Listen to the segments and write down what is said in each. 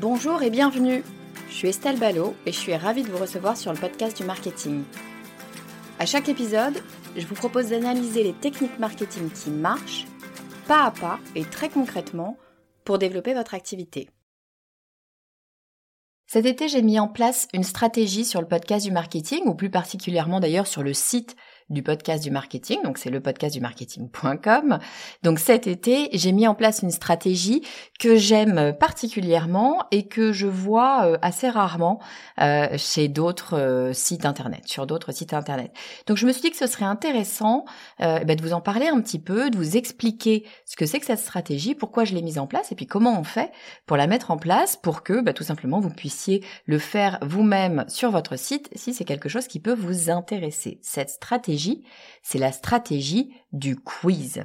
Bonjour et bienvenue. Je suis Estelle Ballot et je suis ravie de vous recevoir sur le podcast du marketing. À chaque épisode, je vous propose d'analyser les techniques marketing qui marchent, pas à pas et très concrètement, pour développer votre activité. Cet été, j'ai mis en place une stratégie sur le podcast du marketing, ou plus particulièrement d'ailleurs sur le site du podcast du marketing, donc c'est le podcast du marketing.com. Donc cet été, j'ai mis en place une stratégie que j'aime particulièrement et que je vois euh, assez rarement euh, chez d'autres euh, sites internet, sur d'autres sites internet. Donc je me suis dit que ce serait intéressant bah, de vous en parler un petit peu, de vous expliquer ce que c'est que cette stratégie, pourquoi je l'ai mise en place et puis comment on fait pour la mettre en place pour que bah, tout simplement vous puissiez le faire vous-même sur votre site si c'est quelque chose qui peut vous intéresser. Cette stratégie c'est la stratégie du quiz.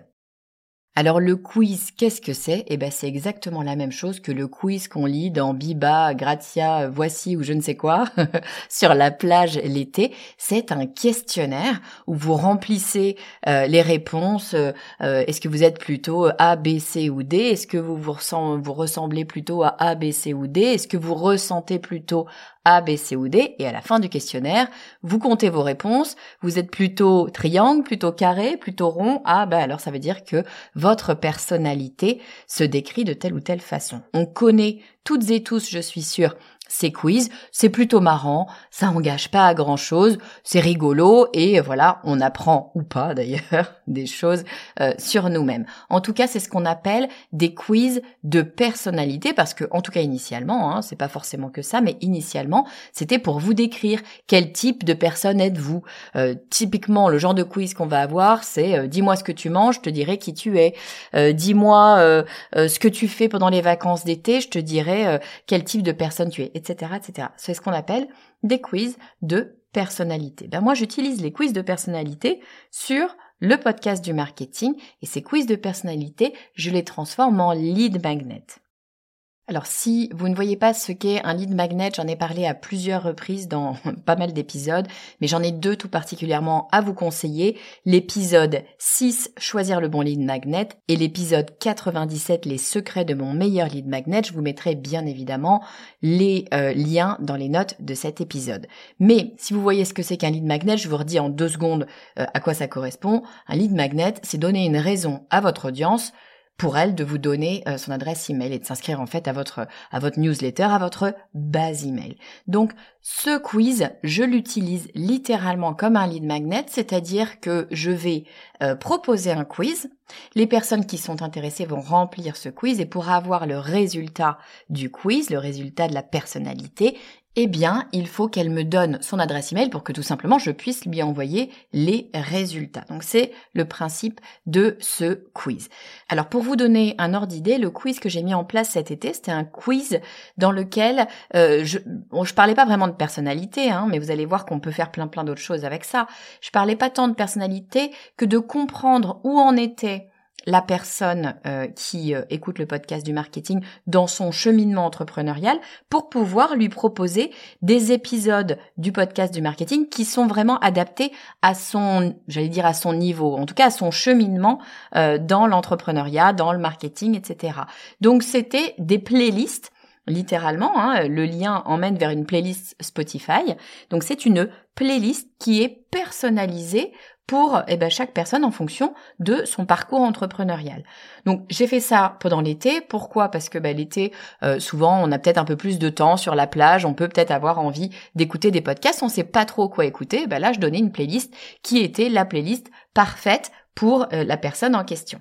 Alors le quiz, qu'est-ce que c'est? Eh ben c'est exactement la même chose que le quiz qu'on lit dans Biba, Grazia, Voici ou je ne sais quoi sur la plage l'été. C'est un questionnaire où vous remplissez euh, les réponses. Euh, est-ce que vous êtes plutôt A, B, C ou D? Est-ce que vous ressemblez plutôt à A, B, C ou D? Est-ce que vous ressentez plutôt a, B, C ou D, et à la fin du questionnaire, vous comptez vos réponses, vous êtes plutôt triangle, plutôt carré, plutôt rond, ah ben alors ça veut dire que votre personnalité se décrit de telle ou telle façon. On connaît toutes et tous, je suis sûre, ces quiz, c'est plutôt marrant, ça engage pas à grand chose, c'est rigolo et voilà, on apprend ou pas d'ailleurs des choses euh, sur nous-mêmes. En tout cas, c'est ce qu'on appelle des quiz de personnalité parce que, en tout cas initialement, hein, c'est pas forcément que ça, mais initialement, c'était pour vous décrire quel type de personne êtes-vous. Euh, typiquement, le genre de quiz qu'on va avoir, c'est euh, dis-moi ce que tu manges, je te dirai qui tu es. dis-moi ce que tu fais pendant les vacances d'été, je te dirai quel type de personne tu es etc., etc. C'est ce qu'on appelle des quiz de personnalité. Ben moi, j'utilise les quiz de personnalité sur le podcast du marketing et ces quiz de personnalité, je les transforme en lead magnet. Alors si vous ne voyez pas ce qu'est un lead magnet, j'en ai parlé à plusieurs reprises dans pas mal d'épisodes, mais j'en ai deux tout particulièrement à vous conseiller. L'épisode 6, choisir le bon lead magnet, et l'épisode 97, les secrets de mon meilleur lead magnet. Je vous mettrai bien évidemment les euh, liens dans les notes de cet épisode. Mais si vous voyez ce que c'est qu'un lead magnet, je vous redis en deux secondes euh, à quoi ça correspond. Un lead magnet, c'est donner une raison à votre audience pour elle de vous donner euh, son adresse email et de s'inscrire en fait à votre à votre newsletter, à votre base email. Donc ce quiz, je l'utilise littéralement comme un lead magnet, c'est-à-dire que je vais euh, proposer un quiz. Les personnes qui sont intéressées vont remplir ce quiz et pour avoir le résultat du quiz, le résultat de la personnalité, eh bien, il faut qu'elle me donne son adresse email pour que tout simplement je puisse lui envoyer les résultats. Donc c'est le principe de ce quiz. Alors pour vous donner un ordre d'idée, le quiz que j'ai mis en place cet été, c'était un quiz dans lequel euh, je je parlais pas vraiment de personnalité, hein, mais vous allez voir qu'on peut faire plein plein d'autres choses avec ça. Je parlais pas tant de personnalité que de comprendre où en était la personne euh, qui euh, écoute le podcast du marketing dans son cheminement entrepreneurial pour pouvoir lui proposer des épisodes du podcast du marketing qui sont vraiment adaptés à son, j'allais dire à son niveau, en tout cas à son cheminement euh, dans l'entrepreneuriat, dans le marketing, etc. Donc c'était des playlists littéralement. Hein, le lien emmène vers une playlist Spotify. Donc c'est une playlist qui est personnalisée pour eh ben, chaque personne en fonction de son parcours entrepreneurial. Donc j'ai fait ça pendant l'été. Pourquoi? Parce que ben, l'été, euh, souvent, on a peut-être un peu plus de temps sur la plage, on peut peut-être avoir envie d'écouter des podcasts, on sait pas trop quoi écouter. Ben là, je donnais une playlist qui était la playlist parfaite pour euh, la personne en question.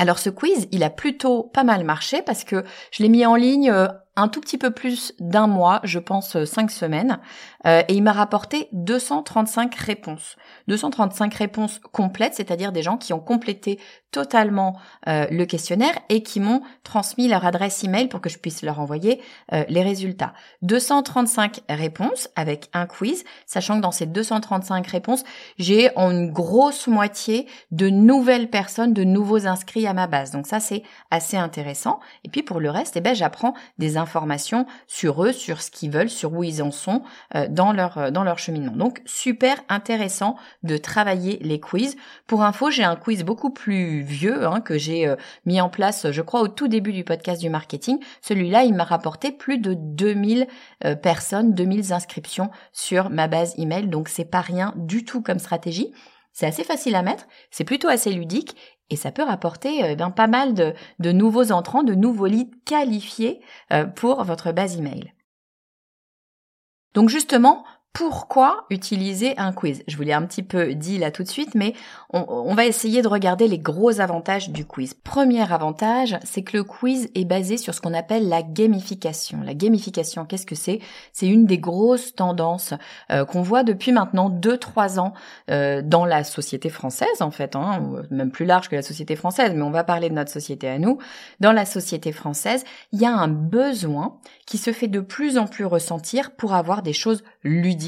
Alors ce quiz, il a plutôt pas mal marché parce que je l'ai mis en ligne euh, un tout petit peu plus d'un mois, je pense euh, cinq semaines, euh, et il m'a rapporté 235 réponses. 235 réponses complètes, c'est-à-dire des gens qui ont complété totalement euh, le questionnaire et qui m'ont transmis leur adresse email pour que je puisse leur envoyer les résultats. 235 réponses avec un quiz, sachant que dans ces 235 réponses, j'ai en une grosse moitié de nouvelles personnes, de nouveaux inscrits à ma base. Donc ça, c'est assez intéressant. Et puis pour le reste, eh ben, j'apprends des informations sur eux, sur ce qu'ils veulent, sur où ils en sont euh, dans leur euh, dans leur cheminement. Donc super intéressant de travailler les quiz. Pour info, j'ai un quiz beaucoup plus vieux hein, que j'ai euh, mis en place, je crois, au tout début du podcast du marketing. Celui-là, il m'a rapporté plus de 2000 personnes, 2000 inscriptions sur ma base email. Donc c'est pas rien du tout comme stratégie. C'est assez facile à mettre, c'est plutôt assez ludique et ça peut rapporter euh, ben, pas mal de, de, nouveaux entrants, de nouveaux leads qualifiés euh, pour votre base email. Donc justement, pourquoi utiliser un quiz? Je vous l'ai un petit peu dit là tout de suite, mais on, va essayer de regarder les gros avantages du quiz. Premier avantage, c'est que le quiz est basé sur ce qu'on appelle la gamification. La gamification, qu'est-ce que c'est? C'est une des grosses tendances euh, qu'on voit depuis maintenant 2-3 ans euh, dans la société française, en fait, hein, même plus large que la société française, mais on va parler de notre société à nous. Dans la société française, il y a un besoin qui se fait de plus en plus ressentir pour avoir des choses ludiques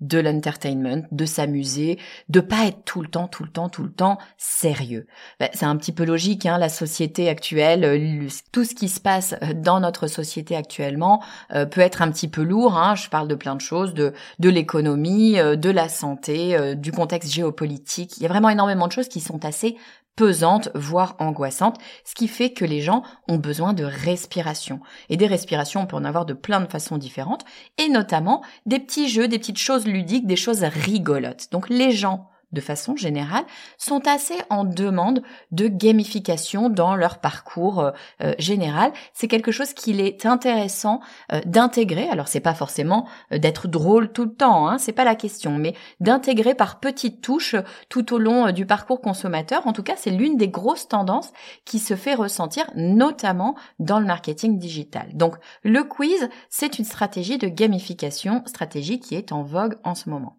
de l'entertainment, de s'amuser, de pas être tout le temps, tout le temps, tout le temps sérieux. Ben, c'est un petit peu logique, hein, la société actuelle, tout ce qui se passe dans notre société actuellement euh, peut être un petit peu lourd. Hein, je parle de plein de choses, de, l'économie, euh, de la santé, euh, du contexte géopolitique. Il y a vraiment énormément de choses qui sont assez pesante, voire angoissante, ce qui fait que les gens ont besoin de respiration. Et des respirations, on peut en avoir de plein de façons différentes, et notamment des petits jeux, des petites choses ludiques, des choses rigolotes. Donc les gens de façon générale, sont assez en demande de gamification dans leur parcours euh, euh, général. C'est quelque chose qu'il est intéressant euh, d'intégrer. Alors c'est pas forcément d'être drôle tout le temps, hein, c'est pas la question, mais d'intégrer par petites touches tout au long du parcours consommateur. En tout cas, c'est l'une des grosses tendances qui se fait ressentir, notamment dans le marketing digital. Donc le quiz, c'est une stratégie de gamification, stratégie qui est en vogue en ce moment.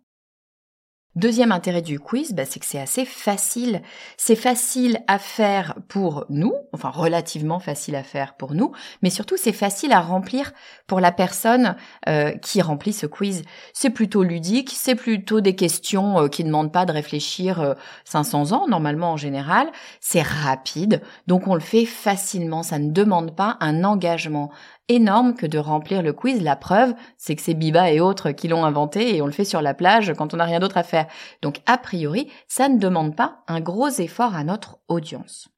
Deuxième intérêt du quiz, bah, c'est que c'est assez facile. C'est facile à faire pour nous, enfin relativement facile à faire pour nous, mais surtout c'est facile à remplir pour la personne euh, qui remplit ce quiz. C'est plutôt ludique, c'est plutôt des questions euh, qui ne demandent pas de réfléchir 500 euh, ans normalement en général. C'est rapide, donc on le fait facilement. Ça ne demande pas un engagement énorme que de remplir le quiz. La preuve, c'est que c'est Biba et autres qui l'ont inventé et on le fait sur la plage quand on n'a rien d'autre à faire. Donc a priori, ça ne demande pas un gros effort à notre audience.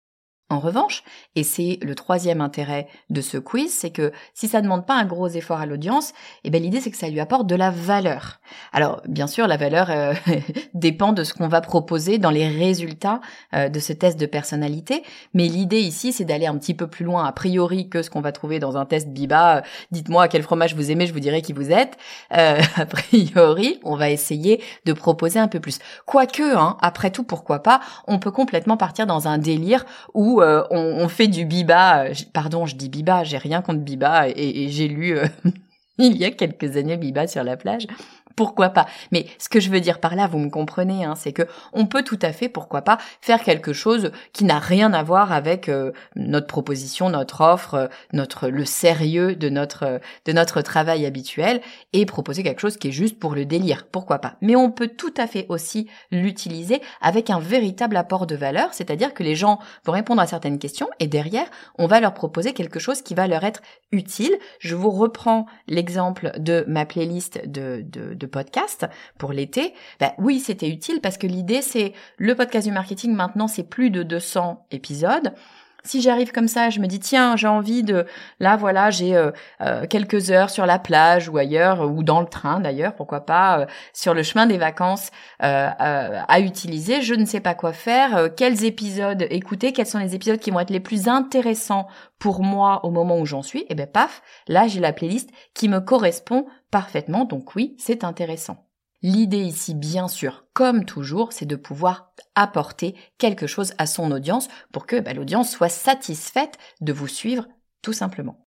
En revanche, et c'est le troisième intérêt de ce quiz, c'est que si ça ne demande pas un gros effort à l'audience, eh ben l'idée c'est que ça lui apporte de la valeur. Alors bien sûr, la valeur euh, dépend de ce qu'on va proposer dans les résultats euh, de ce test de personnalité, mais l'idée ici c'est d'aller un petit peu plus loin a priori que ce qu'on va trouver dans un test Biba. Euh, dites-moi quel fromage vous aimez, je vous dirai qui vous êtes. a priori, on va essayer de proposer un peu plus. Quoique, hein, après tout, pourquoi pas, on peut complètement partir dans un délire où euh, on, fait du biba. Euh, pardon, je dis biba, j'ai rien contre biba et, j'ai lu euh, il y a quelques années biba sur la plage pourquoi pas? Mais ce que je veux dire par là, vous me comprenez, hein, c'est que on peut tout à fait, pourquoi pas, faire quelque chose qui n'a rien à voir avec euh, notre proposition, notre offre, euh, notre le sérieux de notre euh, de notre travail habituel et proposer quelque chose qui est juste pour le délire, pourquoi pas? Mais on peut tout à fait aussi l'utiliser avec un véritable apport de valeur, c'est-à-dire que les gens vont répondre à certaines questions et derrière, on va leur proposer quelque chose qui va leur être utile. Je vous reprends l'exemple de ma playlist de, de de podcast pour l'été, bah oui, c'était utile parce que l'idée c'est le podcast du marketing maintenant c'est plus de 200 épisodes. Si j'arrive comme ça, je me dis tiens, j'ai envie de là voilà, j'ai euh, euh, quelques heures sur la plage ou ailleurs ou dans le train d'ailleurs, pourquoi pas euh, sur le chemin des vacances à utiliser, je ne sais pas quoi faire, quels épisodes écouter, quels sont les épisodes qui vont être les plus intéressants pour moi au moment où j'en suis, et eh ben paf, là j'ai la playlist qui me correspond parfaitement. Donc oui, c'est intéressant. L'idée ici, bien sûr, comme toujours, c'est de pouvoir apporter quelque chose à son audience pour que bah, l'audience soit satisfaite de vous suivre tout simplement.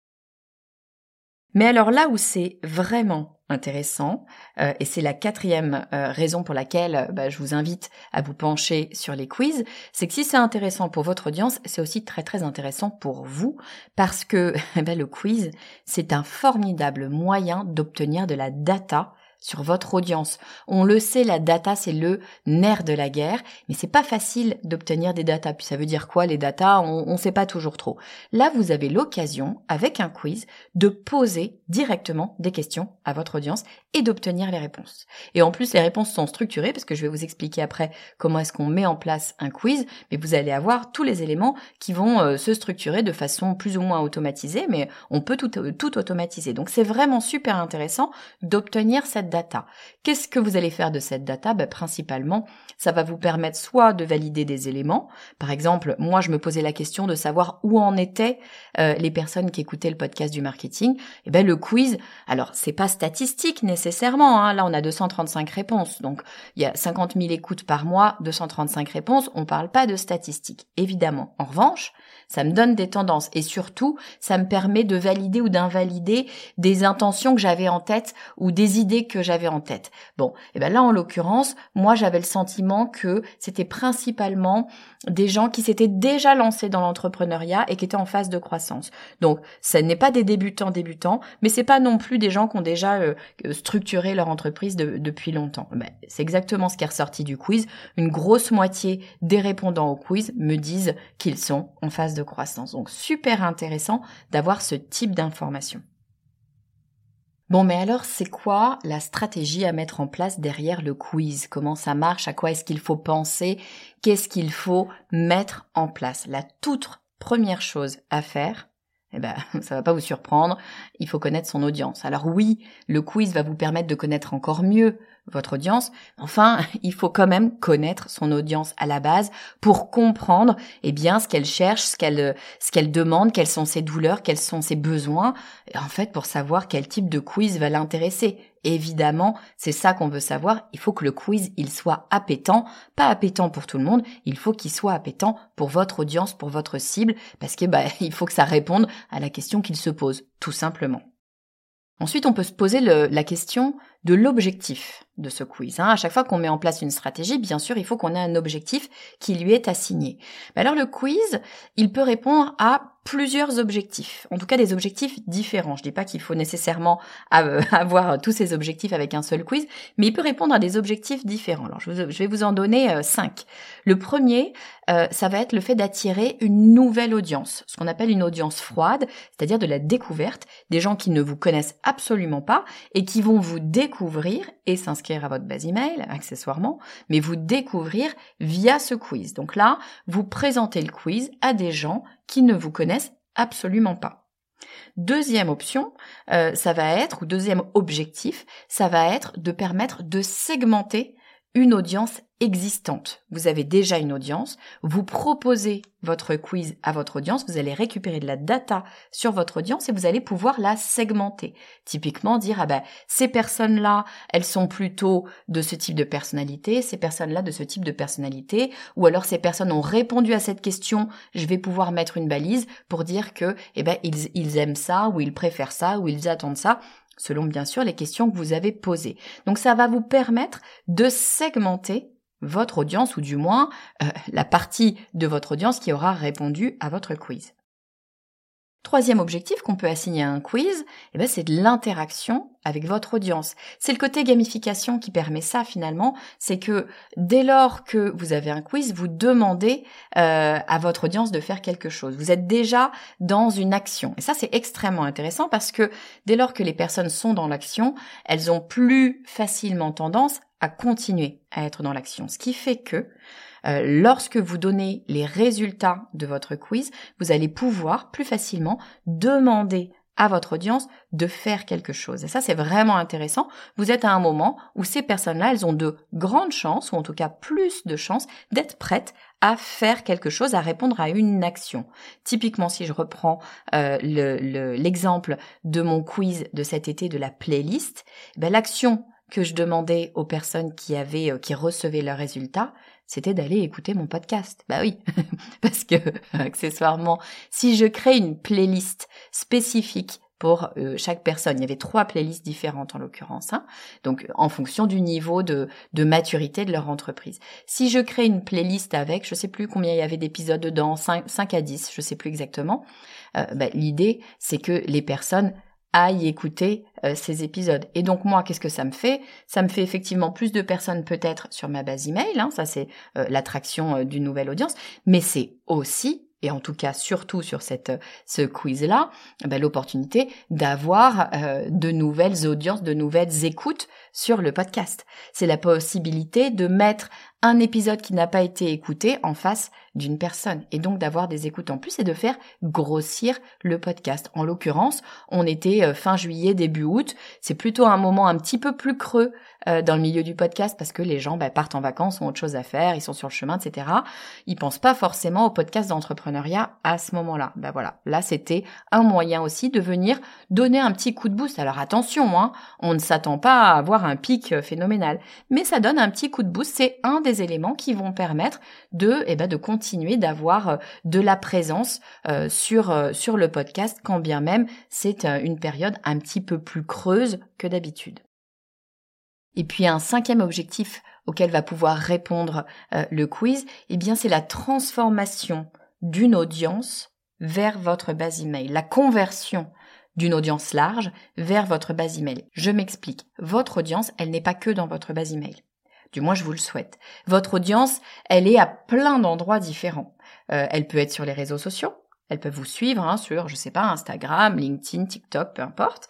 Mais alors là où c'est vraiment intéressant, euh, et c'est la quatrième euh, raison pour laquelle bah, je vous invite à vous pencher sur les quiz, c'est que si c'est intéressant pour votre audience, c'est aussi très très intéressant pour vous, parce que bah, le quiz, c'est un formidable moyen d'obtenir de la data sur votre audience. On le sait, la data c'est le nerf de la guerre, mais c'est pas facile d'obtenir des datas. Puis ça veut dire quoi les datas? On ne sait pas toujours trop. Là, vous avez l'occasion, avec un quiz, de poser directement des questions à votre audience et d'obtenir les réponses. Et en plus, les réponses sont structurées parce que je vais vous expliquer après comment est-ce qu'on met en place un quiz, mais vous allez avoir tous les éléments qui vont euh, se structurer de façon plus ou moins automatisée, mais on peut tout, tout automatiser. Donc c'est vraiment super intéressant d'obtenir cette data. Qu'est-ce que vous allez faire de cette data? Ben, Principalement, ça va vous permettre soit de valider des éléments. Par exemple, moi, je me posais la question de savoir où en étaient euh, les personnes qui écoutaient le podcast du marketing. Et eh ben le quiz, alors c'est pas statistique nécessairement. Hein. Là, on a 235 réponses. Donc, il y a 50 000 écoutes par mois, 235 réponses. On parle pas de statistiques, évidemment. En revanche, ça me donne des tendances et surtout, ça me permet de valider ou d'invalider des intentions que j'avais en tête ou des idées que j'avais en tête. Bon, et eh ben là, en l'occurrence, moi, j'avais le sentiment que c'était principalement des gens qui s'étaient déjà lancés dans l'entrepreneuriat et qui étaient en phase de croissance. Donc, ce n'est pas des débutants débutants, mais c'est pas non plus des gens qui ont déjà euh, structuré leur entreprise depuis longtemps. Ben, c'est exactement ce qui est ressorti du quiz. Une grosse moitié des répondants au quiz me disent qu'ils sont en phase de croissance. Donc super intéressant d'avoir ce type d'information. Bon, mais alors, c'est quoi la stratégie à mettre en place derrière le quiz? Comment ça marche? À quoi est-ce qu'il faut penser? Qu'est-ce qu'il faut mettre en place? La toute première chose à faire, eh ben, ça va pas vous surprendre, il faut connaître son audience. Alors oui, le quiz va vous permettre de connaître encore mieux votre audience. Enfin, il faut quand même connaître son audience à la base pour comprendre, eh bien, ce qu'elle cherche, ce qu'elle, ce qu'elle demande, quelles sont ses douleurs, quels sont ses besoins. en fait, pour savoir quel type de quiz va l'intéresser. Évidemment, c'est ça qu'on veut savoir. Il faut que le quiz, il soit appétant. Pas appétant pour tout le monde. Il faut qu'il soit appétant pour votre audience, pour votre cible, parce que, bah, il faut que ça réponde à la question qu'il se pose, tout simplement. Ensuite, on peut se poser la question de l'objectif de ce quiz. Hein. À chaque fois qu'on met en place une stratégie, bien sûr, il faut qu'on ait un objectif qui lui est assigné. alors le quiz, il peut répondre à plusieurs objectifs, en tout cas des objectifs différents. Je dis pas qu'il faut nécessairement avoir tous ces objectifs avec un seul quiz, mais il peut répondre à des objectifs différents. Alors je, vais vous en donner euh, cinq. Le premier, euh, ça va être le fait d'attirer une nouvelle audience, ce qu'on appelle une audience froide, c'est-à-dire de la découverte, des gens qui ne vous connaissent absolument pas et qui vont vous découvrir et s'inscrire à votre base email accessoirement, mais vous découvrir via ce quiz. Donc là, vous présentez le quiz à des gens qui ne vous connaissent absolument pas. Deuxième option, euh, ça va être, ou deuxième objectif, ça va être de permettre de segmenter une audience existante. Vous avez déjà une audience, vous proposez votre quiz à votre audience, vous allez récupérer de la data sur votre audience et vous allez pouvoir la segmenter. Typiquement dire ah ben ces personnes-là, elles sont plutôt de ce type de personnalité, ces personnes-là de ce type de personnalité ou alors ces personnes ont répondu à cette question, je vais pouvoir mettre une balise pour dire que eh ben ils, ils aiment ça ou ils préfèrent ça ou ils attendent ça selon bien sûr les questions que vous avez posées. Donc ça va vous permettre de segmenter votre audience ou du moins euh, la partie de votre audience qui aura répondu à votre quiz. Troisième objectif qu'on peut assigner à un quiz, eh ben c'est de l'interaction avec votre audience. C'est le côté gamification qui permet ça finalement, c'est que dès lors que vous avez un quiz, vous demandez euh, à votre audience de faire quelque chose. Vous êtes déjà dans une action. Et ça c'est extrêmement intéressant parce que dès lors que les personnes sont dans l'action, elles ont plus facilement tendance à continuer à être dans l'action. Ce qui fait que euh, lorsque vous donnez les résultats de votre quiz, vous allez pouvoir plus facilement demander à votre audience de faire quelque chose. Et ça, c'est vraiment intéressant. Vous êtes à un moment où ces personnes-là, elles ont de grandes chances, ou en tout cas plus de chances, d'être prêtes à faire quelque chose, à répondre à une action. Typiquement, si je reprends euh, l'exemple de mon quiz de cet été de la playlist, ben, l'action que je demandais aux personnes qui avaient, euh, qui recevaient leurs résultats, c'était d'aller écouter mon podcast. Bah oui, parce que accessoirement, si je crée une playlist spécifique pour euh, chaque personne. Il y avait trois playlists différentes en l'occurrence, hein, donc en fonction du niveau de, maturité de leur entreprise. Si je crée une playlist avec, je sais plus combien il y avait d'épisodes dedans, 5, 5, à 10, je sais plus exactement, euh, bah, l'idée c'est que les personnes aillent écouter euh, ces épisodes. Et donc moi, qu'est-ce que ça me fait? Ça me fait effectivement plus de personnes peut-être sur ma base email, hein, ça c'est euh, l'attraction euh, d'une nouvelle audience, mais c'est aussi et en tout cas surtout sur cette ce quiz là, ben, l'opportunité d'avoir de nouvelles audiences, de nouvelles écoutes sur le podcast. C'est la possibilité de mettre un épisode qui n'a pas été écouté en face d'une personne et donc d'avoir des écoutes en plus et de faire grossir le podcast. En l'occurrence, on était euh, fin juillet, début août. C'est plutôt un moment un petit peu plus creux euh, dans le milieu du podcast parce que les gens bah, partent en vacances, ont autre chose à faire, ils sont sur le chemin, etc. Ils pensent pas forcément au podcast d'entrepreneuriat à ce moment-là. Ben voilà, là c'était un moyen aussi de venir donner un petit coup de boost. Alors attention, hein, on ne s'attend pas à avoir un pic euh, phénoménal, mais ça donne un petit coup de boost. C'est un des éléments qui vont permettre de, eh ben, de continuer d'avoir euh, de la présence euh, sur, euh, sur le podcast, quand bien même c'est une période un petit peu plus creuse que d'habitude. Et puis un cinquième objectif auquel va pouvoir répondre le quiz, eh bien c'est la transformation d'une audience vers votre base email, la conversion d'une audience large vers votre base email. Je m'explique. Votre audience, elle n'est pas que dans votre base email. Du moins, je vous le souhaite. Votre audience, elle est à plein d'endroits différents. Euh, elle peut être sur les réseaux sociaux. Elles peuvent vous suivre hein, sur, je sais pas, Instagram, LinkedIn, TikTok, peu importe.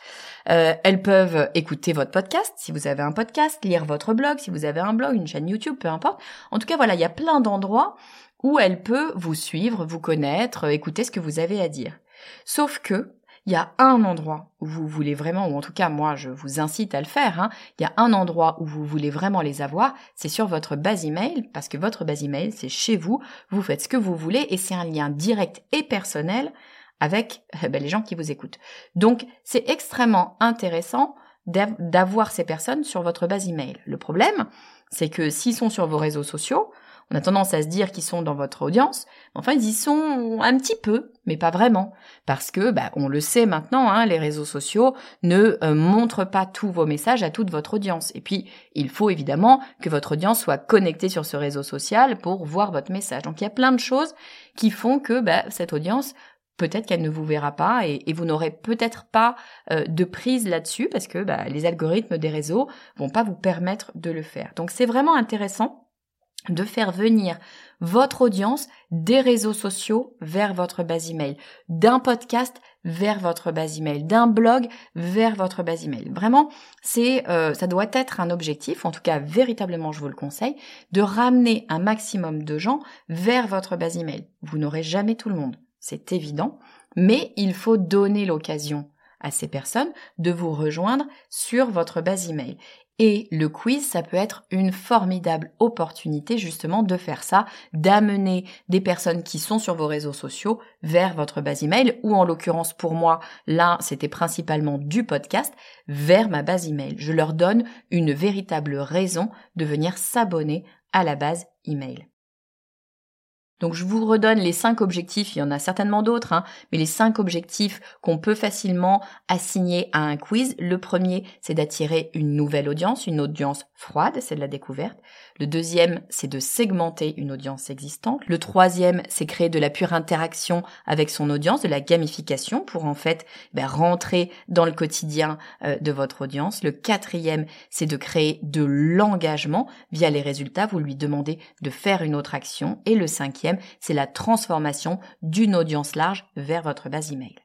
Euh, elles peuvent écouter votre podcast, si vous avez un podcast, lire votre blog, si vous avez un blog, une chaîne YouTube, peu importe. En tout cas, voilà, il y a plein d'endroits où elle peut vous suivre, vous connaître, écouter ce que vous avez à dire. Sauf que il y a un endroit où vous voulez vraiment, ou en tout cas moi je vous incite à le faire, hein, il y a un endroit où vous voulez vraiment les avoir, c'est sur votre base email, parce que votre base email c'est chez vous, vous faites ce que vous voulez et c'est un lien direct et personnel avec eh ben, les gens qui vous écoutent. Donc c'est extrêmement intéressant d'avoir ces personnes sur votre base email. Le problème, c'est que s'ils sont sur vos réseaux sociaux, on a tendance à se dire qu'ils sont dans votre audience, enfin ils y sont un petit peu, mais pas vraiment, parce que bah, on le sait maintenant, hein, les réseaux sociaux ne euh, montrent pas tous vos messages à toute votre audience. Et puis il faut évidemment que votre audience soit connectée sur ce réseau social pour voir votre message. Donc il y a plein de choses qui font que bah, cette audience peut-être qu'elle ne vous verra pas et, vous n'aurez peut-être pas euh, de prise là-dessus parce que bah, les algorithmes des réseaux vont pas vous permettre de le faire. Donc c'est vraiment intéressant de faire venir votre audience des réseaux sociaux vers votre base email, d'un podcast vers votre base email, d'un blog vers votre base email. Vraiment, c'est euh, ça doit être un objectif, en tout cas véritablement je vous le conseille, de ramener un maximum de gens vers votre base email. Vous n'aurez jamais tout le monde, c'est évident, mais il faut donner l'occasion à ces personnes de vous rejoindre sur votre base email. Et le quiz, ça peut être une formidable opportunité justement de faire ça, d'amener des personnes qui sont sur vos réseaux sociaux vers votre base email, ou en l'occurrence pour moi, là c'était principalement du podcast, vers ma base email. Je leur donne une véritable raison de venir s'abonner à la base email. Donc je vous redonne les cinq objectifs, il y en a certainement d'autres, hein, mais les cinq objectifs qu'on peut facilement assigner à un quiz. Le premier, c'est d'attirer une nouvelle audience, une audience froide, c'est de la découverte. Le deuxième, c'est de segmenter une audience existante. Le troisième, c'est créer de la pure interaction avec son audience, de la gamification pour en fait ben, rentrer dans le quotidien euh, de votre audience. Le quatrième, c'est de créer de l'engagement via les résultats. Vous lui demandez de faire une autre action. Et le cinquième, c'est la transformation d'une audience large vers votre base email.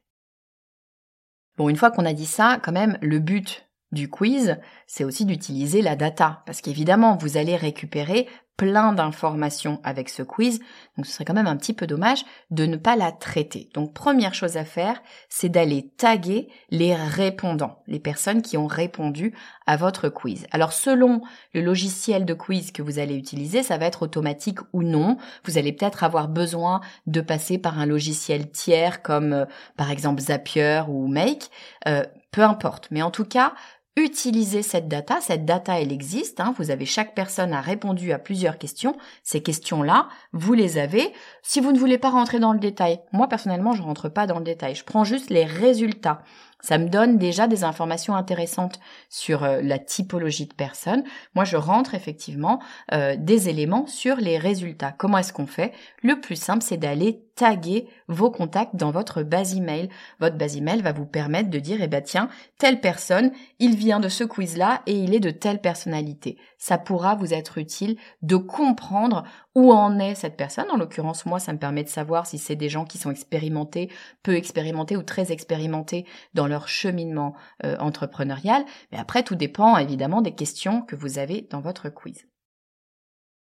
Bon, une fois qu'on a dit ça, quand même, le but du quiz, c'est aussi d'utiliser la data, parce qu'évidemment, vous allez récupérer plein d'informations avec ce quiz, donc ce serait quand même un petit peu dommage de ne pas la traiter. Donc première chose à faire, c'est d'aller taguer les répondants, les personnes qui ont répondu à votre quiz. Alors selon le logiciel de quiz que vous allez utiliser, ça va être automatique ou non. Vous allez peut-être avoir besoin de passer par un logiciel tiers comme euh, par exemple Zapier ou Make. Euh, peu importe. Mais en tout cas, utilisez cette data. Cette data, elle existe. Hein. Vous avez chaque personne a répondu à plusieurs questions. Ces questions-là, vous les avez. Si vous ne voulez pas rentrer dans le détail, moi personnellement, je rentre pas dans le détail. Je prends juste les résultats. Ça me donne déjà des informations intéressantes sur euh, la typologie de personnes. Moi, je rentre effectivement euh, des éléments sur les résultats. Comment est-ce qu'on fait? Le plus simple, c'est d'aller taguer vos contacts dans votre base email. Votre base email va vous permettre de dire, eh ben tiens, telle personne, il vient de ce quiz-là et il est de telle personnalité. Ça pourra vous être utile de comprendre où en est cette personne. En l'occurrence, moi, ça me permet de savoir si c'est des gens qui sont expérimentés, peu expérimentés ou très expérimentés dans leur cheminement euh, entrepreneurial. Mais après, tout dépend évidemment des questions que vous avez dans votre quiz.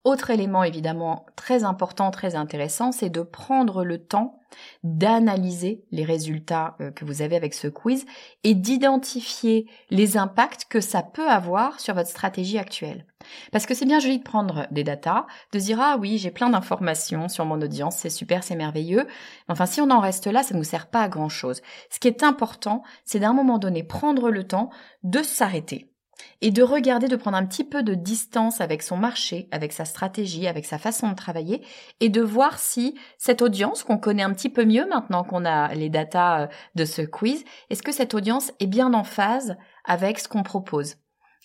Autre élément évidemment très important, très intéressant, c'est de prendre le temps d'analyser les résultats euh, que vous avez avec ce quiz et d'identifier les impacts que ça peut avoir sur votre stratégie actuelle. Parce que c'est bien joli de prendre des datas, de dire ah oui j'ai plein d'informations sur mon audience, c'est super, c'est merveilleux. Enfin si on en reste là, ça ne nous sert pas à grand chose. Ce qui est important, c'est d'un moment donné prendre le temps de s'arrêter et de regarder, de prendre un petit peu de distance avec son marché, avec sa stratégie, avec sa façon de travailler, et de voir si cette audience qu'on connaît un petit peu mieux maintenant qu'on a les datas euh, de ce quiz, est-ce que cette audience est bien en phase avec ce qu'on propose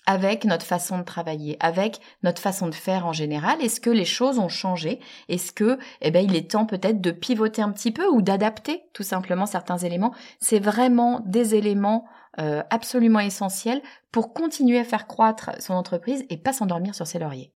avec notre façon de travailler, avec notre façon de faire en général. Est-ce que les choses ont changé? Est-ce que, eh ben, il est temps peut-être de pivoter un petit peu ou d'adapter tout simplement certains éléments? C'est vraiment des éléments euh, absolument essentiel pour continuer à faire croître son entreprise et pas s'endormir sur ses lauriers.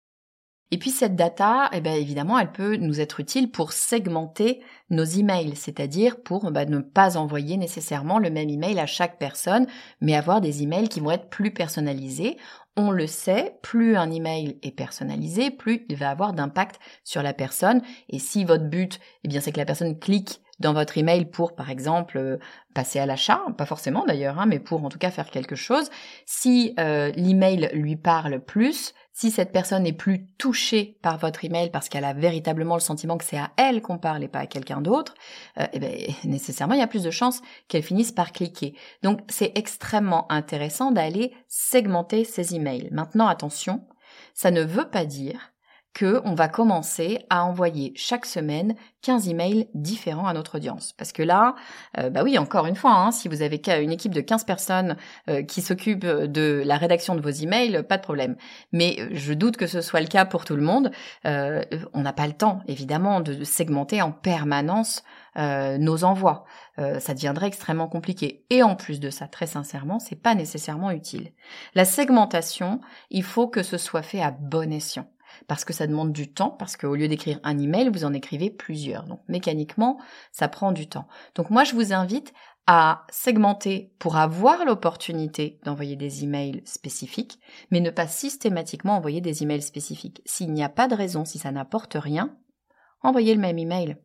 Et puis cette data, eh bien évidemment, elle peut nous être utile pour segmenter nos emails, c'est-à-dire pour bah, ne pas envoyer nécessairement le même email à chaque personne, mais avoir des emails qui vont être plus personnalisés. On le sait, plus un email est personnalisé, plus il va avoir d'impact sur la personne. Et si votre but, eh bien, c'est que la personne clique dans votre email pour, par exemple, euh, passer à l'achat, pas forcément d'ailleurs, hein, mais pour en tout cas faire quelque chose. Si euh, l'email lui parle plus, si cette personne est plus touchée par votre email parce qu'elle a véritablement le sentiment que c'est à elle qu'on parle et pas à quelqu'un d'autre, euh, eh ben, nécessairement il y a plus de chances qu'elle finisse par cliquer. Donc c'est extrêmement intéressant d'aller segmenter ces emails. Maintenant attention, ça ne veut pas dire que on va commencer à envoyer chaque semaine 15 emails différents à notre audience. Parce que là, euh, bah oui, encore une fois, hein, si vous avez une équipe de 15 personnes euh, qui s'occupent de la rédaction de vos emails, pas de problème. Mais je doute que ce soit le cas pour tout le monde. Euh, on n'a pas le temps, évidemment, de segmenter en permanence nos envois. ça deviendrait extrêmement compliqué. Et en plus de ça, très sincèrement, c'est pas nécessairement utile. La segmentation, il faut que ce soit fait à bon escient parce que ça demande du temps, parce qu'au lieu d'écrire un email, vous en écrivez plusieurs. Donc mécaniquement, ça prend du temps. Donc moi, je vous invite à segmenter pour avoir l'opportunité d'envoyer des emails spécifiques, mais ne pas systématiquement envoyer des emails spécifiques. S'il n'y a pas de raison, si ça n'apporte rien, envoyez le même email.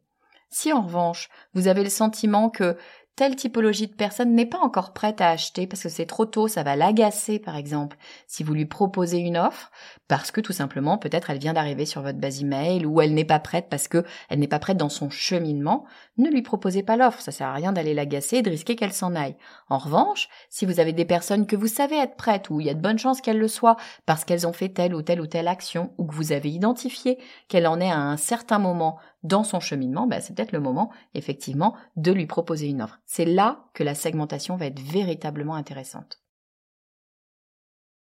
Si en revanche, vous avez le sentiment que telle typologie de personne n'est pas encore prête à acheter parce que c'est trop tôt, ça va l'agacer par exemple. Si vous lui proposez une offre, parce que tout simplement peut-être elle vient d'arriver sur votre base email ou elle n'est pas prête parce que elle n'est pas prête dans son cheminement, ne lui proposez pas l'offre, ça sert à rien d'aller l'agacer et de risquer qu'elle s'en aille. En revanche, si vous avez des personnes que vous savez être prêtes ou il y a de bonnes chances qu'elles le soient parce qu'elles ont fait telle ou telle ou telle action ou que vous avez identifié qu'elle en est à un certain moment dans son cheminement, ben c'est peut-être le moment effectivement de lui proposer une offre. C'est là que la segmentation va être véritablement intéressante.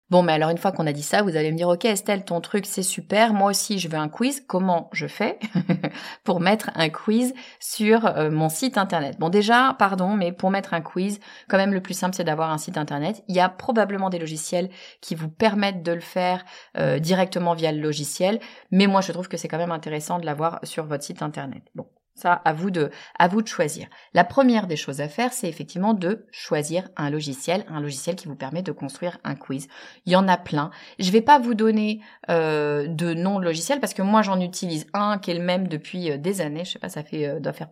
Bon, mais alors une fois qu'on a dit ça, vous allez me dire, ok Estelle, ton truc c'est super, moi aussi je veux un quiz, comment je fais pour mettre un quiz sur euh, mon site internet? Bon déjà, pardon, mais pour mettre un quiz, quand même le plus simple c'est d'avoir un site internet. Il y a probablement des logiciels qui vous permettent de le faire euh, directement via le logiciel, mais moi je trouve que c'est quand même intéressant de l'avoir sur votre site internet. Bon, Ça, à vous de, à vous de choisir. La première des choses à faire, c'est effectivement de choisir un logiciel, un logiciel qui vous permet de construire un quiz. Il y en a plein. Je vais pas vous donner euh, de nom de logiciel parce que moi j'en utilise un qui est le même depuis euh, des années. Je sais pas, ça fait euh, doit faire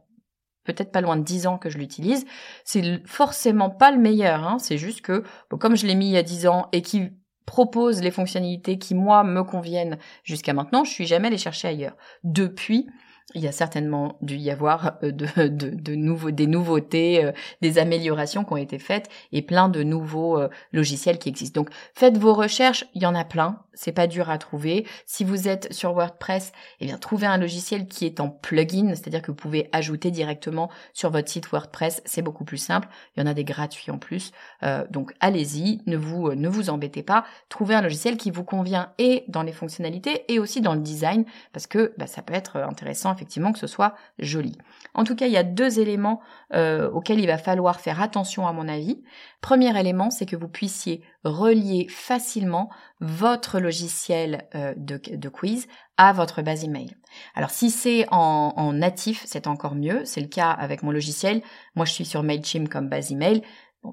peut-être pas loin de 10 ans que je l'utilise. C'est forcément pas le meilleur. Hein. C'est juste que comme je l'ai mis il y a 10 ans et qui propose les fonctionnalités qui moi me conviennent jusqu'à maintenant, je suis jamais allée chercher ailleurs. Depuis, il y a certainement dû y avoir euh, de, de, nouveaux, des nouveautés, euh, des améliorations qui ont été faites et plein de nouveaux euh, logiciels qui existent. Donc faites vos recherches, il y en a plein, c'est pas dur à trouver. Si vous êtes sur WordPress, eh bien trouvez un logiciel qui est en plugin, c'est-à-dire que vous pouvez ajouter directement sur votre site WordPress, c'est beaucoup plus simple. Il y en a des gratuits en plus, donc allez-y, ne vous ne vous embêtez pas. Trouvez un logiciel qui vous convient et dans les fonctionnalités et aussi dans le design, parce que bah, ça peut être intéressant effectivement que ce soit joli. En tout cas, il y a deux éléments euh, auxquels il va falloir faire attention à mon avis. Premier élément, c'est que vous puissiez relier facilement votre logiciel euh, de, quiz à votre base email. Alors si c'est en, en natif, c'est encore mieux. C'est le cas avec mon logiciel. Moi, je suis sur Mailchimp comme base email.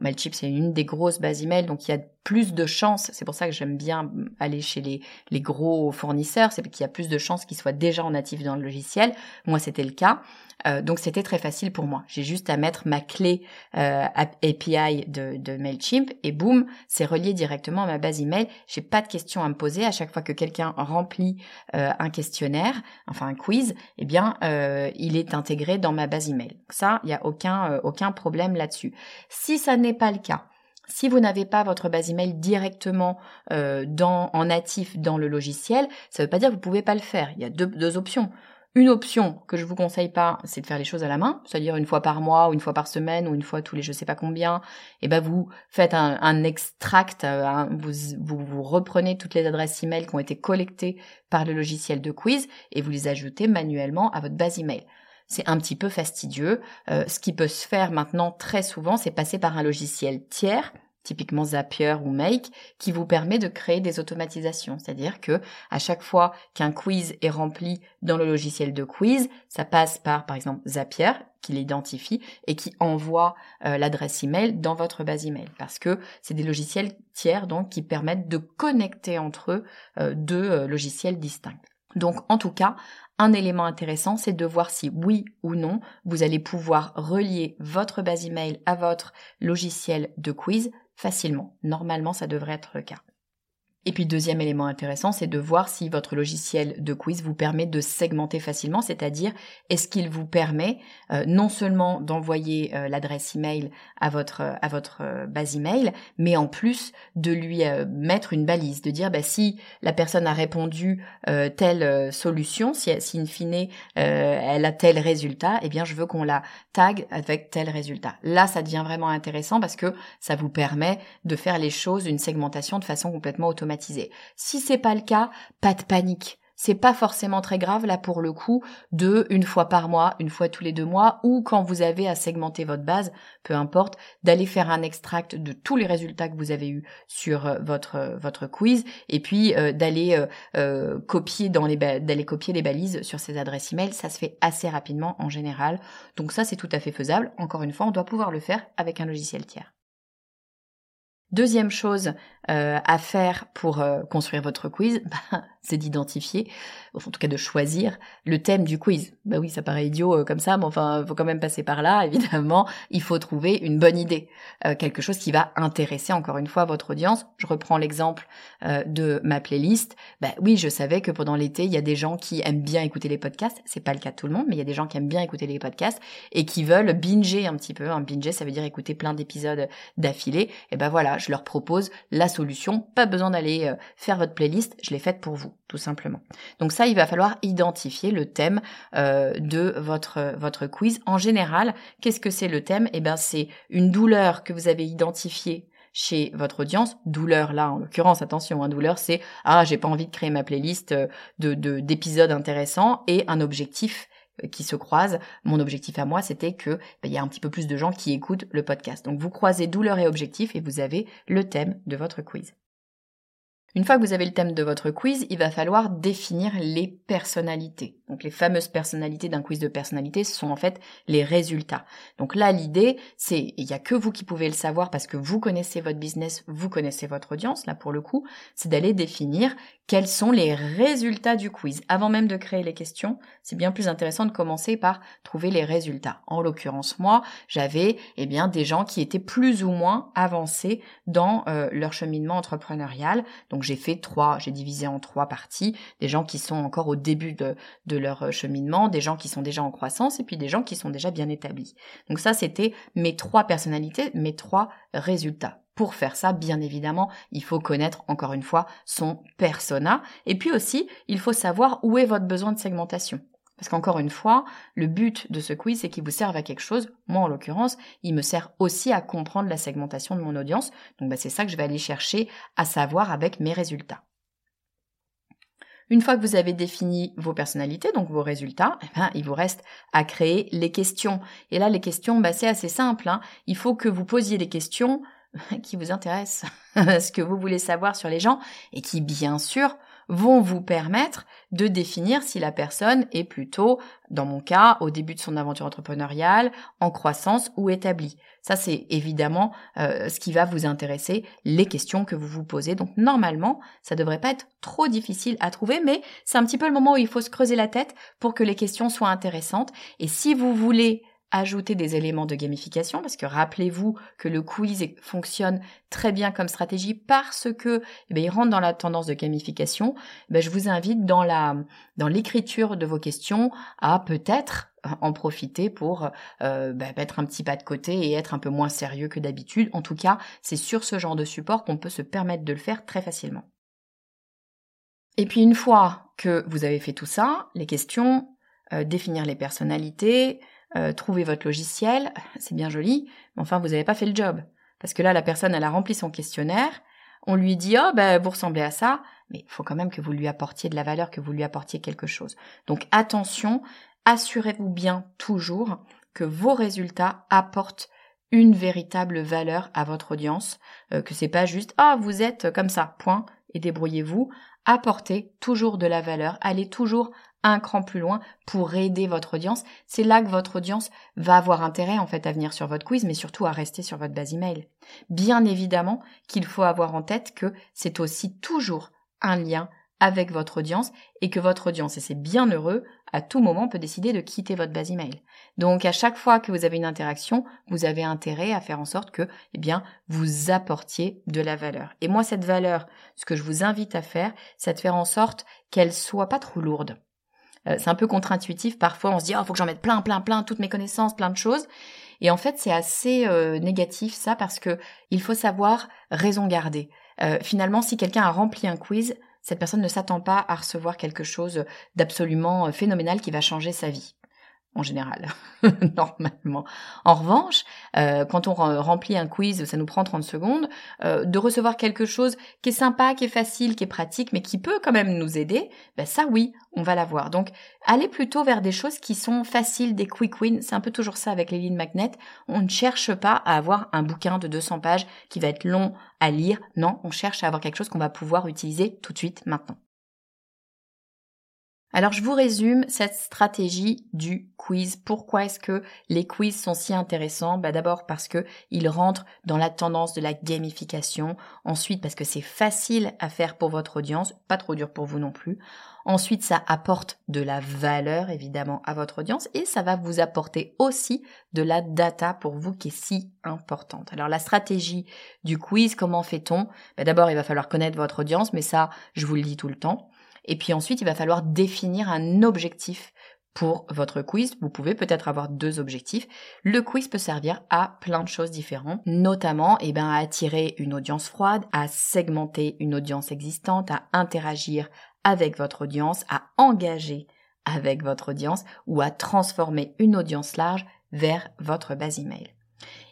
Mailchimp, c'est une des grosses bases email, donc il y a plus de chances, c'est pour ça que j'aime bien aller chez les, les gros fournisseurs, c'est qu'il y a plus de chances qu'ils soient déjà en natif dans le logiciel. Moi, c'était le cas. Euh, donc c'était très facile pour moi. J'ai juste à mettre ma clé euh, API de, de Mailchimp et boum, c'est relié directement à ma base email. J'ai pas de questions à me poser à chaque fois que quelqu'un remplit euh, un questionnaire, enfin un quiz, eh bien il est intégré dans ma base email. Ça, il y a aucun aucun problème là-dessus. Si ça n'est pas le cas, si vous n'avez pas votre base email directement euh, en natif dans le logiciel, ça ne veut pas dire que vous pouvez pas le faire. Il y a deux, options. Une option que je vous conseille pas, c'est de faire les choses à la main, c'est-à-dire une fois par mois ou une fois par semaine ou une fois tous les je sais pas combien. Et eh ben vous faites un, extract, euh, vous, vous, vous reprenez toutes les adresses email qui ont été collectées par le logiciel de quiz et vous les ajoutez manuellement à votre base email c'est un petit peu fastidieux. Euh, ce qui peut se faire maintenant très souvent, c'est passer par un logiciel tiers typiquement Zapier ou Make, qui vous permet de créer des automatisations. C'est-à-dire que à chaque fois qu'un quiz est rempli dans le logiciel de quiz, ça passe par, par exemple, Zapier, qui l'identifie et qui envoie euh, l'adresse email dans votre base email. Parce que c'est des logiciels tiers, donc, qui permettent de connecter entre eux euh, deux logiciels distincts. Donc en tout cas, un élément intéressant, c'est de voir si oui ou non, vous allez pouvoir relier votre base email à votre logiciel de quiz facilement. Normalement, ça devrait être le cas. Et puis deuxième élément intéressant, c'est de voir si votre logiciel de quiz vous permet de segmenter facilement, c'est-à-dire est-ce qu'il vous permet euh, non seulement d'envoyer euh, l'adresse email à votre à votre euh, base email, mais en plus de lui mettre une balise, de dire bah, si la personne a répondu telle solution, si, si in fine elle a tel résultat, eh bien je veux qu'on la tag avec tel résultat. Là, ça devient vraiment intéressant parce que ça vous permet de faire les choses, une segmentation de façon complètement automatique si c'est pas le cas, pas de panique. C'est pas forcément très grave là pour le coup de une fois par mois, une fois tous les deux mois ou quand vous avez à segmenter votre base, peu importe, d'aller faire un extract de tous les résultats que vous avez eus sur euh, votre euh, votre quiz et puis euh, d'aller copier les d'aller copier les balises sur ces adresses email, ça se fait assez rapidement en général. Donc ça c'est tout à fait faisable. Encore une fois, on doit pouvoir le faire avec un logiciel tiers. Deuxième chose euh, à faire pour euh, construire votre quiz, bah, c'est d'identifier, en tout cas de choisir le thème du quiz. Bah oui, ça paraît idiot euh, comme ça, mais enfin, faut quand même passer par là. Évidemment, il faut trouver une bonne idée, quelque chose qui va intéresser encore une fois votre audience. Je reprends l'exemple de ma playlist. Bah oui, je savais que pendant l'été, il y a des gens qui aiment bien écouter les podcasts. C'est pas le cas de tout le monde, mais il y a des gens qui aiment bien écouter les podcasts et qui veulent binger un petit peu. Un binger, ça veut dire écouter plein d'épisodes d'affilée. Et ben voilà, je leur propose la solution. Pas besoin d'aller euh, faire votre playlist, je l'ai faite pour vous, tout simplement. Donc ça, il va falloir identifier le thème euh, de votre votre quiz. En général, qu'est-ce que c'est le thème? Eh ben, c'est une douleur que vous avez identifiée chez votre audience. Douleur là, en l'occurrence, attention, hein, douleur, c'est ah j'ai pas envie de créer ma playlist euh, de d'épisodes intéressants et un objectif qui se croisent. Mon objectif à moi, c'était que bah, y a un petit peu plus de gens qui écoutent le podcast. Donc vous croisez douleur et objectif et vous avez le thème de votre quiz. Une fois que vous avez le thème de votre quiz, il va falloir définir les personnalités. Donc les fameuses personnalités d'un quiz de personnalité, ce sont en fait les résultats. Donc là, l'idée, c'est, il n'y a que vous qui pouvez le savoir parce que vous connaissez votre business, vous connaissez votre audience, là pour le coup, c'est d'aller définir quels sont les résultats du quiz. Avant même de créer les questions, c'est bien plus intéressant de commencer par trouver les résultats. En l'occurrence, moi, j'avais eh bien des gens qui étaient plus ou moins avancés dans euh, leur cheminement entrepreneurial. Donc j'ai fait trois, j'ai divisé en trois parties, des gens qui sont encore au début de, leur euh, cheminement, des gens qui sont déjà en croissance et puis des gens qui sont déjà bien établis. Donc ça, c'était mes trois personnalités, mes trois résultats. Pour faire ça, bien évidemment, il faut connaître encore une fois son persona et puis aussi, il faut savoir où est votre besoin de segmentation. Parce qu'encore une fois, le but de ce quiz, c'est qu'il vous serve à quelque chose. Moi, en l'occurrence, il me sert aussi à comprendre la segmentation de mon audience. Donc, bah, c'est ça que je vais aller chercher à savoir avec mes résultats. Une fois que vous avez défini vos personnalités, donc vos résultats, eh ben, il vous reste à créer les questions. Et là, les questions, bah, c'est assez simple. Hein. Il faut que vous posiez des questions qui vous intéressent, ce que vous voulez savoir sur les gens, et qui, bien sûr, vont vous permettre de définir si la personne est plutôt, dans mon cas, au début de son aventure entrepreneuriale, en croissance ou établie. Ça, c'est évidemment euh, ce qui va vous intéresser, les questions que vous vous posez. Donc normalement, ça devrait pas être trop difficile à trouver, mais c'est un petit peu le moment où il faut se creuser la tête pour que les questions soient intéressantes. Et si vous voulez ajouter des éléments de gamification parce que rappelez-vous que le quiz fonctionne très bien comme stratégie parce que eh il rentre dans la tendance de gamification. Eh je vous invite dans l'écriture de vos questions à peut-être en profiter pour euh, bah, mettre un petit pas de côté et être un peu moins sérieux que d'habitude. En tout cas, c'est sur ce genre de support qu'on peut se permettre de le faire très facilement. Et puis une fois que vous avez fait tout ça, les questions, euh, définir les personnalités, euh, trouver votre logiciel, c'est bien joli, mais enfin vous n'avez pas fait le job. Parce que là, la personne, elle a rempli son questionnaire, on lui dit oh ben vous ressemblez à ça, mais il faut quand même que vous lui apportiez de la valeur, que vous lui apportiez quelque chose. Donc attention, assurez-vous bien toujours que vos résultats apportent une véritable valeur à votre audience, euh, que c'est pas juste ah vous êtes comme ça, point, et débrouillez-vous. Apportez toujours de la valeur, allez toujours un cran plus loin pour aider votre audience. C'est là que votre audience va avoir intérêt en fait à venir sur votre quiz, mais surtout à rester sur votre base email. Bien évidemment qu'il faut avoir en tête que c'est aussi toujours un lien avec votre audience et que votre audience, et c'est bien heureux, à tout moment peut décider de quitter votre base email. Donc à chaque fois que vous avez une interaction, vous avez intérêt à faire en sorte que, eh bien, vous apportiez de la valeur. Et moi, cette valeur, ce que je vous invite à faire, c'est de faire en sorte qu'elle soit pas trop lourde. Euh, c'est un peu contre-intuitif. Parfois, on se dit, oh, faut que j'en mette plein, plein, plein, toutes mes connaissances, plein de choses. Et en fait, c'est assez euh, négatif ça parce que il faut savoir raison garder. Euh, finalement, si quelqu'un a rempli un quiz, cette personne ne s'attend pas à recevoir quelque chose d'absolument phénoménal qui va changer sa vie en général, normalement. En revanche, euh, quand on remplit un quiz, ça nous prend 30 secondes, euh, de recevoir quelque chose qui est sympa, qui est facile, qui est pratique, mais qui peut quand même nous aider, ben ça oui, on va l'avoir. Donc, allez plutôt vers des choses qui sont faciles, des quick wins. C'est un peu toujours ça avec les lignes. On ne cherche pas à avoir un bouquin de 200 pages qui va être long à lire. Non, on cherche à avoir quelque chose qu'on va pouvoir utiliser tout de suite maintenant. Alors je vous résume cette stratégie du quiz. Pourquoi est-ce que les quiz sont si intéressants? Bah D'abord parce que ils rentrent dans la tendance de la gamification. Ensuite parce que c'est facile à faire pour votre audience, pas trop dur pour vous non plus. Ensuite, ça apporte de la valeur évidemment à votre audience et ça va vous apporter aussi de la data pour vous qui est si importante. Alors la stratégie du quiz, comment fait-on? Bah, D'abord, il va falloir connaître votre audience, mais ça, je vous le dis tout le temps. Et puis ensuite, il va falloir définir un objectif pour votre quiz. Vous pouvez peut-être avoir deux objectifs. Le quiz peut servir à plein de choses différentes, notamment eh ben, à attirer une audience froide, à segmenter une audience existante, à interagir avec votre audience, à engager avec votre audience ou à transformer une audience large vers votre base email.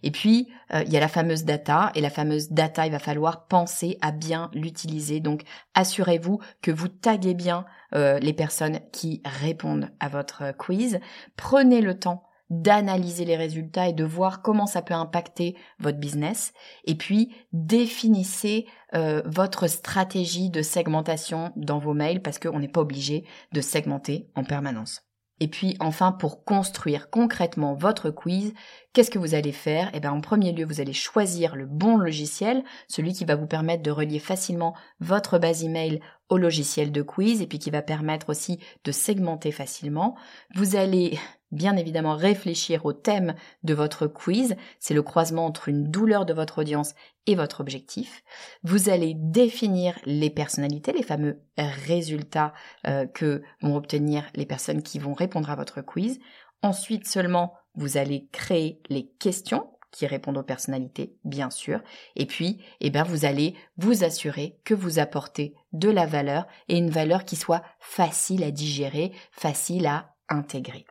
Et puis, euh, il y a la fameuse data, et la fameuse data, il va falloir penser à bien l'utiliser. Donc, assurez-vous que vous taguez bien euh, les personnes qui répondent à votre quiz. Prenez le temps d'analyser les résultats et de voir comment ça peut impacter votre business. Et puis, définissez euh, votre stratégie de segmentation dans vos mails parce qu'on n'est pas obligé de segmenter en permanence. Et puis enfin, pour construire concrètement votre quiz, qu'est-ce que vous allez faire? Eh bien, en premier lieu, vous allez choisir le bon logiciel, celui qui va vous permettre de relier facilement votre base email au logiciel de quiz et puis qui va permettre aussi de segmenter facilement. Vous allez bien évidemment réfléchir au thème de votre quiz. C'est le croisement entre une douleur de votre audience et votre objectif. Vous allez définir les personnalités, les fameux résultats euh, que vont obtenir les personnes qui vont répondre à votre quiz. Ensuite seulement, vous allez créer les questions qui répondent aux personnalités, bien sûr. Et puis, eh bien, vous allez vous assurer que vous apportez de la valeur et une valeur qui soit facile à digérer, facile à intégrer.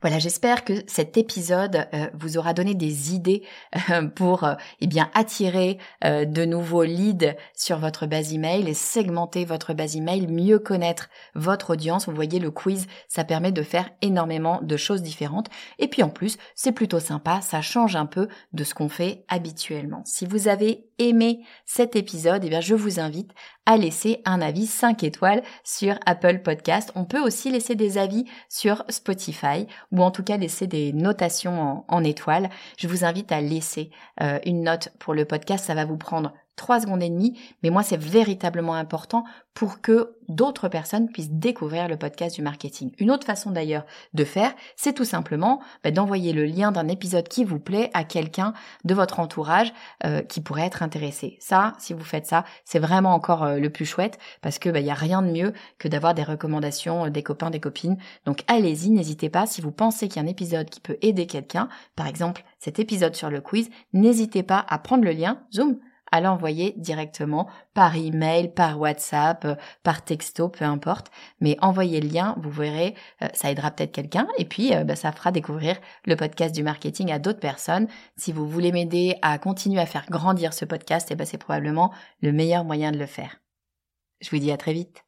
Voilà, j'espère que cet épisode euh, vous aura donné des idées euh, pour euh, eh bien attirer de nouveaux leads sur votre base email et segmenter votre base email, mieux connaître votre audience. Vous voyez le quiz, ça permet de faire énormément de choses différentes et puis en plus, c'est plutôt sympa, ça change un peu de ce qu'on fait habituellement. Si vous avez aimé cet épisode, eh bien je vous invite à laisser un avis 5 étoiles sur Apple Podcast. On peut aussi laisser des avis sur Spotify ou en tout cas laisser des notations en, étoiles. Je vous invite à laisser euh, une note pour le podcast. Ça va vous prendre 3 secondes et demie, mais moi c'est véritablement important pour que d'autres personnes puissent découvrir le podcast du marketing. Une autre façon d'ailleurs de faire, c'est tout simplement bah, d'envoyer le lien d'un épisode qui vous plaît à quelqu'un de votre entourage euh, qui pourrait être intéressé. Ça, si vous faites ça, c'est vraiment encore euh, le plus chouette parce que il bah, y a rien de mieux que d'avoir des recommandations euh, des copains, des copines. Donc allez-y, n'hésitez pas si vous pensez qu'il y a un épisode qui peut aider quelqu'un, par exemple cet épisode sur le quiz, n'hésitez pas à prendre le lien, zoom, à l'envoyer directement par email, par WhatsApp, euh, par texto, peu importe. Mais envoyez le lien, vous verrez, euh, ça aidera peut-être quelqu'un et puis euh, bah, ça fera découvrir le podcast du marketing à d'autres personnes. Si vous voulez m'aider à continuer à faire grandir ce podcast, eh ben, c'est probablement le meilleur moyen de le faire. Je vous dis à très vite.